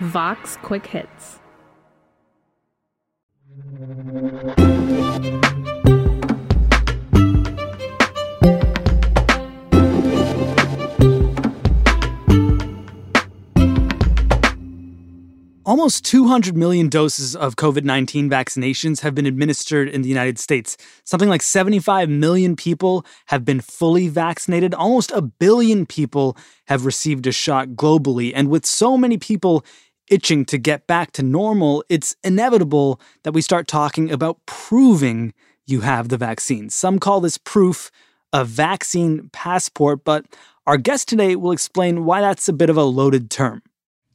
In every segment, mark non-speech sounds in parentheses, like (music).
Vox Quick Hits. Almost 200 million doses of COVID 19 vaccinations have been administered in the United States. Something like 75 million people have been fully vaccinated. Almost a billion people have received a shot globally. And with so many people itching to get back to normal, it's inevitable that we start talking about proving you have the vaccine. Some call this proof a vaccine passport, but our guest today will explain why that's a bit of a loaded term.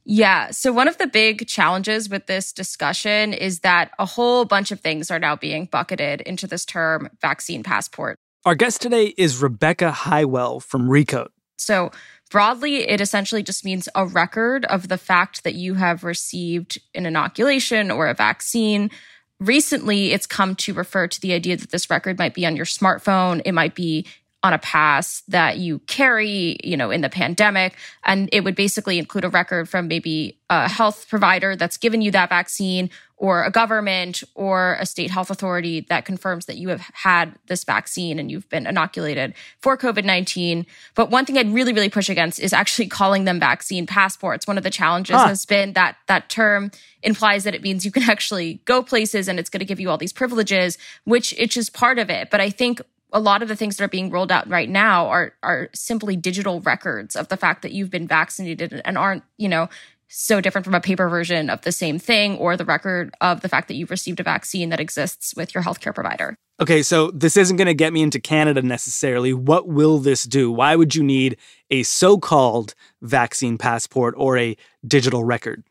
Yeah. So, one of the big challenges with this discussion is that a whole bunch of things are now being bucketed into this term vaccine passport. Our guest today is Rebecca Heilweil from Recode. So, broadly, it essentially just means a record of the fact that you have received an inoculation or a vaccine. Recently, it's come to refer to the idea that this record might be on your smartphone. It might be on a pass that you carry, you know, in the pandemic. And it would basically include a record from maybe a health provider that's given you that vaccine or a government or a state health authority that confirms that you have had this vaccine and you've been inoculated for COVID 19. But one thing I'd really, really push against is actually (laughs) calling them vaccine passports. One of the challenges huh. has been that that term implies that it means you can actually go places and it's going to give you all these privileges, which it's just part of it. But I think a lot of the things that are being rolled out right now are are simply digital records of the fact that you've been vaccinated and aren't, you know, so different from a paper version of the same thing or the record of the fact that you've received a vaccine that exists with your healthcare provider. Okay, so this isn't going to get me into Canada necessarily. What will this do? Why would you need a so called vaccine passport or a digital record?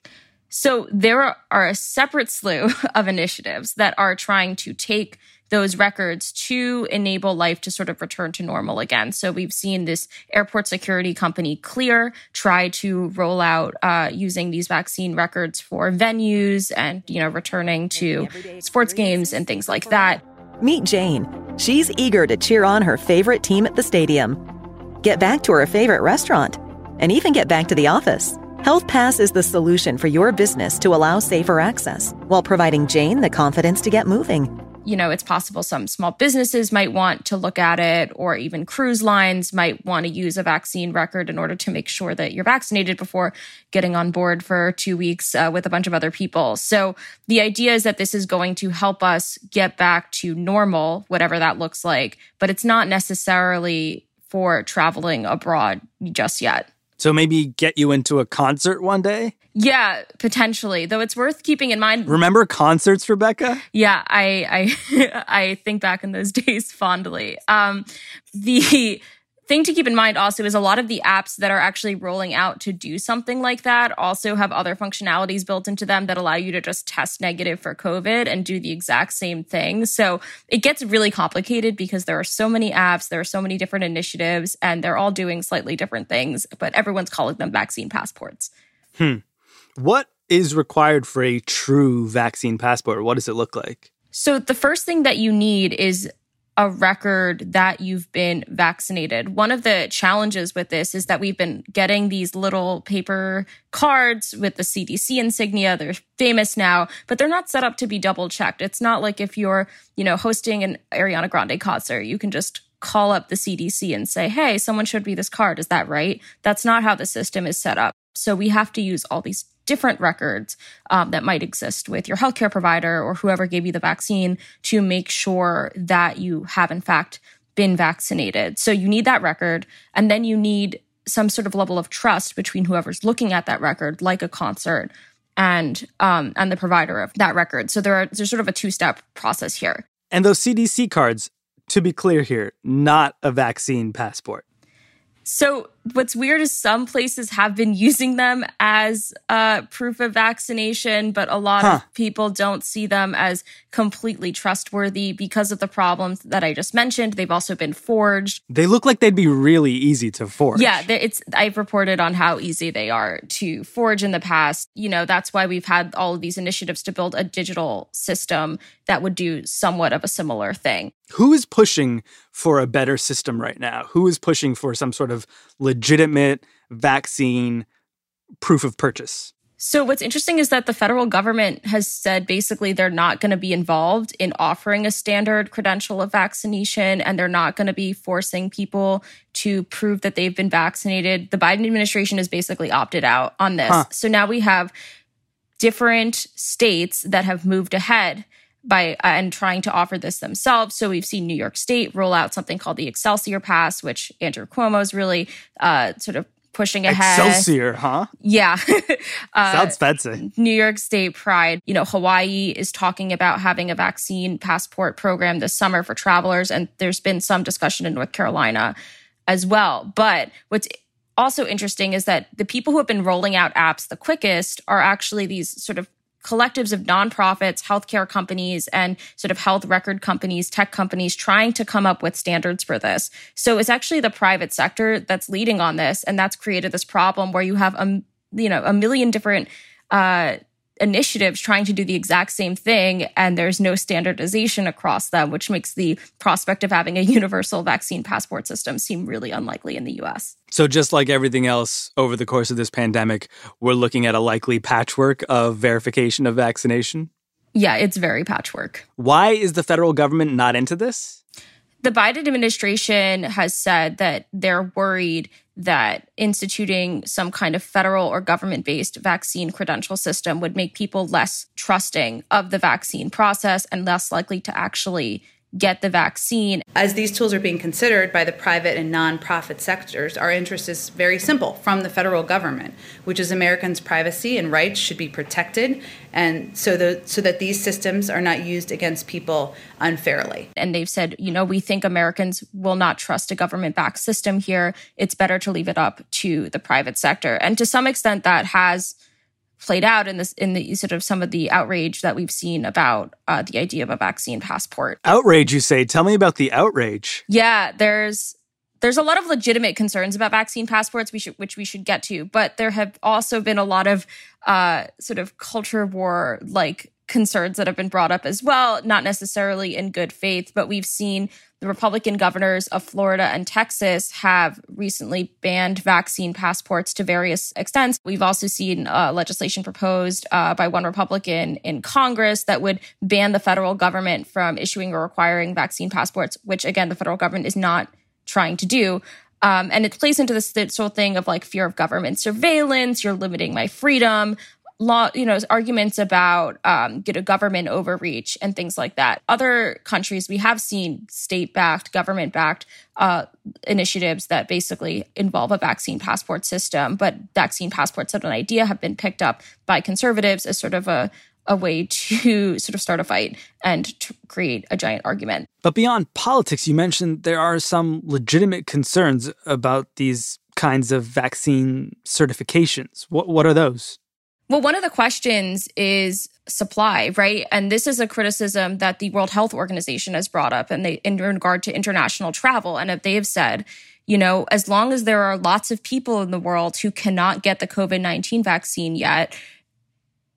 So, there are a separate slew (laughs) of initiatives that are trying to take those records to enable life to sort of return to normal again. So we've seen this airport security company Clear try to roll out uh, using these vaccine records for venues and you know returning to sports games and things like that. Meet Jane. She's eager to cheer on her favorite team at the stadium, get back to her favorite restaurant, and even get back to the office. Health Pass is the solution for your business to allow safer access while providing Jane the confidence to get moving you know, it's possible some small businesses might want to look at it, or even cruise lines might want to use a vaccine record in order to make sure that you're vaccinated before getting on board for two weeks uh, with a bunch of other people. So the idea is that this is going to help us get back to normal, whatever that looks like, but it's not necessarily for traveling abroad just yet. So maybe get you into a concert one day? Yeah, potentially. Though it's worth keeping in mind. Remember concerts, Rebecca? Yeah, I I (laughs) I think back in those (laughs) days fondly. Um, the thing to keep in mind also is a lot of the apps that are actually rolling out to do something like that also have other functionalities built into them that allow you to just test negative for COVID and do the exact same thing. So it gets really complicated because there are so many apps, there are so many different initiatives, and they're all doing slightly different things, but everyone's calling them vaccine passports. Hmm. What is required for a true vaccine passport? What does it look like? So the first thing that you need is a record that you've been vaccinated. One of the challenges with this is that we've been getting these little paper cards with the CDC insignia. They're famous now, but they're not set up to be double checked. It's not like if you're, you know, hosting an Ariana Grande concert, you can just call up the CDC and say, "Hey, someone showed me this card. Is that right?" That's not how the system is set up. So we have to use all these different records um, that might exist with your healthcare provider or whoever gave you the vaccine to make sure that you have, in fact, been vaccinated. So you need that record, and then you need some sort of level of trust between whoever's looking at that record, like a concert, and um, and the provider of that record. So there are there's sort of a two step process here. And those CDC cards, to be clear here, not a vaccine passport. So what's weird is some places have been using them as uh, proof of vaccination, but a lot huh. of people don't see them as completely trustworthy because of the problems that I just mentioned. They've also been forged. They look like they'd be really easy to forge. Yeah, it's. I've reported on how easy they are to forge in the past. You know, that's why we've had all of these initiatives to build a digital system that would do somewhat of a similar thing. Who is pushing for a better system right now? Who is pushing for some sort of legitimate vaccine proof of purchase? So, what's interesting is that the federal government has said basically they're not going to be involved in offering a standard credential of vaccination and they're not going to be forcing people to prove that they've been vaccinated. The Biden administration has basically opted out on this. Huh. So now we have different states that have moved ahead by uh, and trying to offer this themselves. So we've seen New York State roll out something called the Excelsior Pass, which Andrew Cuomo is really uh, sort of pushing ahead. Excelsior, huh? Yeah. (laughs) uh, Sounds fancy. New York State Pride. You know, Hawaii is talking about having a vaccine passport program this summer for travelers, and there's been some discussion in North Carolina as well. But what's also interesting is that the people who have been rolling out apps the quickest are actually these sort of collectives of nonprofits, healthcare companies, and sort of health record companies, tech companies trying to come up with standards for this. So it's actually the private sector that's leading on this, and that's created this problem where you have a you know a million different uh, initiatives trying to do the exact same thing and there's no standardization across them which makes the prospect of having a universal vaccine passport system seem really unlikely in the US. So just like everything else over the course of this pandemic we're looking at a likely patchwork of verification of vaccination? Yeah, it's very patchwork. Why is the federal government not into this? The Biden administration has said that they're worried that instituting some kind of federal or government based vaccine credential system would make people less trusting of the vaccine process and less likely to actually get the vaccine. As these tools are being considered by the private and nonprofit sectors, our interest is very simple from the federal government, which is Americans' privacy and rights should be protected and so the so that these systems are not used against people unfairly. And they've said, you know, we think Americans will not trust a government backed system here. It's better to leave it up to the private sector. And to some extent that has played out in this in the sort of some of the outrage that we've seen about uh, the idea of a vaccine passport. Outrage, you say? Tell me about the outrage. Yeah, there's there's a lot of legitimate concerns about vaccine passports, we should, which we should get to, but there have also been a lot of uh, sort of culture war like concerns that have been brought up as well, not necessarily in good faith, but we've seen the Republican governors of Florida and Texas have recently banned vaccine passports to various extents. We've also seen uh, legislation proposed uh, by one Republican in Congress that would ban the federal government from issuing or requiring vaccine passports, which again, the federal government is not trying to do. Um, and it plays into this, this whole thing of like fear of government surveillance, you're limiting my freedom, law, you know, arguments about um, get a government overreach and things like that. Other countries, we have seen state-backed, government-backed uh, initiatives that basically involve a vaccine passport system, but vaccine passports as an idea have been picked up by conservatives as sort of a a way (laughs) to sort of start a fight and create a giant argument. But beyond politics, you mentioned there are some legitimate concerns about these kinds of vaccine certifications. What what are those? Well, one of the questions is supply, right? And this is a criticism that the World Health Organization has brought up and they in regard to international travel. And they have said, you know, as long as there are lots of people in the world who cannot get the COVID-19 vaccine yet,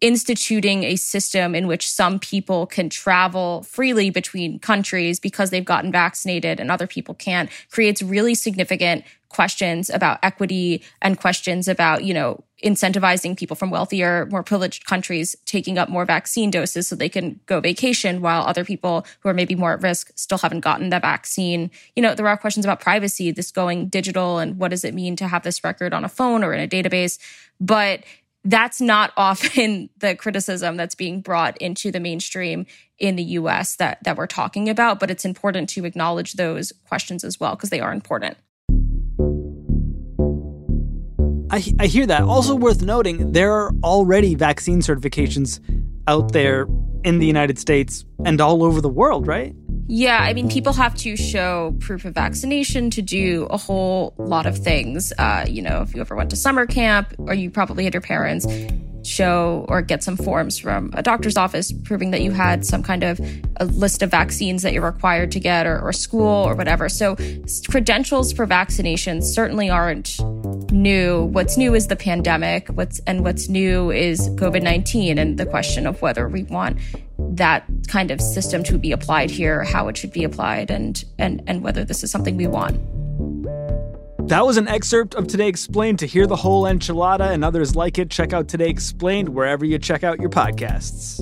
instituting a system in which some people can travel freely between countries because they've gotten vaccinated and other people can't creates really significant questions about equity and questions about, you know, incentivizing people from wealthier, more privileged countries taking up more vaccine doses so they can go vacation while other people who are maybe more at risk still haven't gotten the vaccine. You know, there are questions about privacy, this going digital and what does it mean to have this record on a phone or in a database. But that's not often (laughs) the criticism that's being brought into the mainstream in the US that, that we're talking about, but it's important to acknowledge those questions as well because they are important. I, I hear that. Also worth noting, there are already vaccine certifications out there in the United States and all over the world, right? Yeah, I mean, people have to show proof of vaccination to do a whole lot of things. Uh, you know, if you ever went to summer camp, or you probably had your parents show or get some forms from a doctor's office proving that you had some kind of a list of vaccines that you're required to get or, or school or whatever. So credentials for vaccinations certainly aren't new. What's new is the pandemic. What's and what's new is COVID-19 and the question of whether we want that kind of system to be applied here, how it should be applied and and and whether this is something we want. That was an excerpt of Today Explained. To hear the whole enchilada and others like it, check out Today Explained wherever you check out your podcasts.